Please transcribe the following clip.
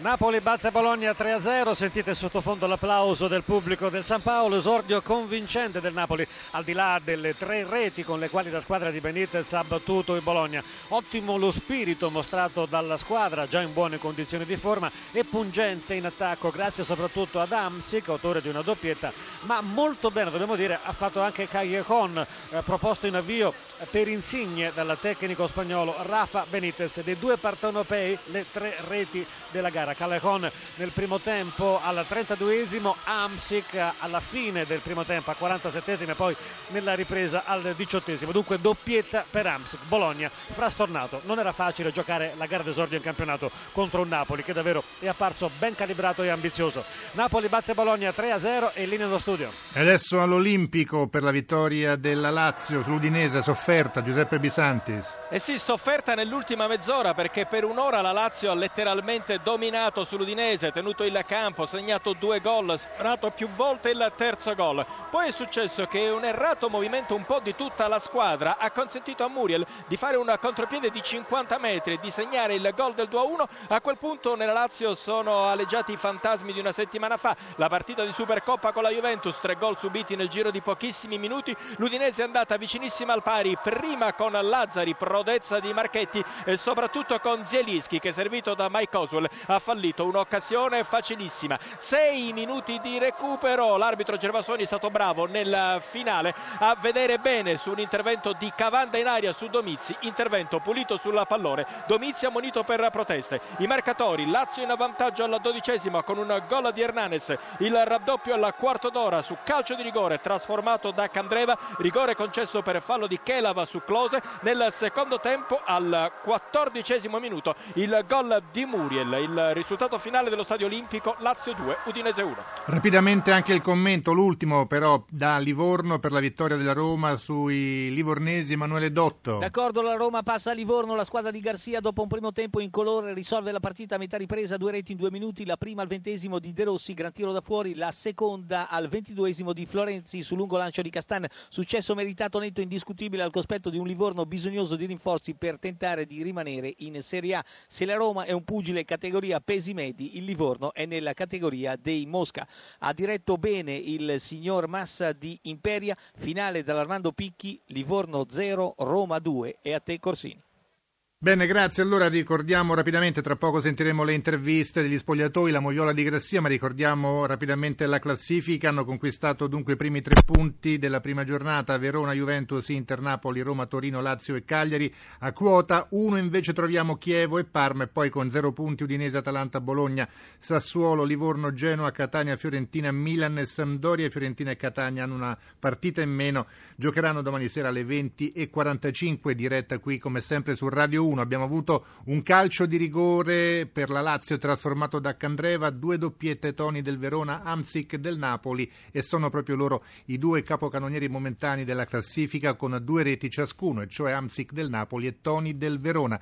Napoli batte Bologna 3-0, sentite sottofondo l'applauso del pubblico del San Paolo, esordio convincente del Napoli al di là delle tre reti con le quali la squadra di Benitez ha battuto il Bologna. Ottimo lo spirito mostrato dalla squadra, già in buone condizioni di forma e pungente in attacco, grazie soprattutto ad Amsic, autore di una doppietta, ma molto bene, dobbiamo dire, ha fatto anche Callejon, eh, proposto in avvio per insigne dal tecnico spagnolo Rafa Benitez. Dei due partenopei, le tre reti della gara gara. Callejon nel primo tempo al 32esimo, Amsic alla fine del primo tempo, a 47esimo e poi nella ripresa al 18esimo. Dunque doppietta per Amsic. Bologna frastornato. Non era facile giocare la gara d'esordio in campionato contro un Napoli che davvero è apparso ben calibrato e ambizioso. Napoli batte Bologna 3-0 e linea allo studio. E adesso all'Olimpico per la vittoria della Lazio sull'Udinese, sofferta Giuseppe Bisantis. Eh sì, sofferta nell'ultima mezz'ora perché per un'ora la Lazio ha letteralmente dominato dominato sull'Udinese, tenuto il campo, segnato due gol, sfrato più volte il terzo gol. Poi è successo che un errato movimento un po' di tutta la squadra ha consentito a Muriel di fare un contropiede di 50 metri e di segnare il gol del 2-1. A quel punto nella Lazio sono aleggiati i fantasmi di una settimana fa. La partita di Supercoppa con la Juventus, tre gol subiti nel giro di pochissimi minuti. L'Udinese è andata vicinissima al pari, prima con Lazzari, prodezza di Marchetti e soprattutto con Zielinski che servito da Mike Oswell ha fallito un'occasione facilissima. Sei minuti di recupero. L'arbitro Gervasoni è stato bravo nel finale a vedere bene su un intervento di Cavanda in aria su Domizzi. Intervento pulito sulla pallone. Domizzi ammonito per proteste. I marcatori Lazio in vantaggio al dodicesimo con un gol di Hernanes. Il raddoppio al quarto d'ora su calcio di rigore trasformato da Candreva. Rigore concesso per fallo di Kelava su Close. Nel secondo tempo al quattordicesimo minuto il gol di Muriel. Il risultato finale dello Stadio Olimpico Lazio 2, Udinese 1. Rapidamente anche il commento, l'ultimo però da Livorno per la vittoria della Roma sui livornesi Emanuele Dotto. D'accordo, la Roma passa a Livorno, la squadra di Garzia dopo un primo tempo in colore risolve la partita a metà ripresa, due reti in due minuti, la prima al ventesimo di De Rossi, gran tiro da fuori, la seconda al ventiduesimo di Florenzi su lungo lancio di Castan, successo meritato netto indiscutibile al cospetto di un Livorno bisognoso di rinforzi per tentare di rimanere in Serie A. Se la Roma è un pugile categoria pesi medi, il Livorno è nella categoria dei Mosca. Ha diretto bene il signor Massa di Imperia, finale dall'Armando Picchi, Livorno 0, Roma 2 e a te Corsini. Bene, grazie. Allora ricordiamo rapidamente, tra poco sentiremo le interviste degli spogliatoi, la Mogliola di Grassia, ma ricordiamo rapidamente la classifica. Hanno conquistato dunque i primi tre punti della prima giornata, Verona, Juventus, Inter, Napoli, Roma, Torino, Lazio e Cagliari. A quota uno invece troviamo Chievo e Parma e poi con zero punti Udinese, Atalanta, Bologna, Sassuolo, Livorno, Genoa, Catania, Fiorentina, Milan, Sampdoria. Fiorentina e Catania hanno una partita in meno. Giocheranno domani sera alle 20.45, diretta qui come sempre su Radio 1. 1. Abbiamo avuto un calcio di rigore per la Lazio trasformato da Candreva, due doppiette Toni del Verona, Amsic del Napoli e sono proprio loro i due capocannonieri momentanei della classifica con due reti ciascuno, e cioè Amsic del Napoli e Toni del Verona.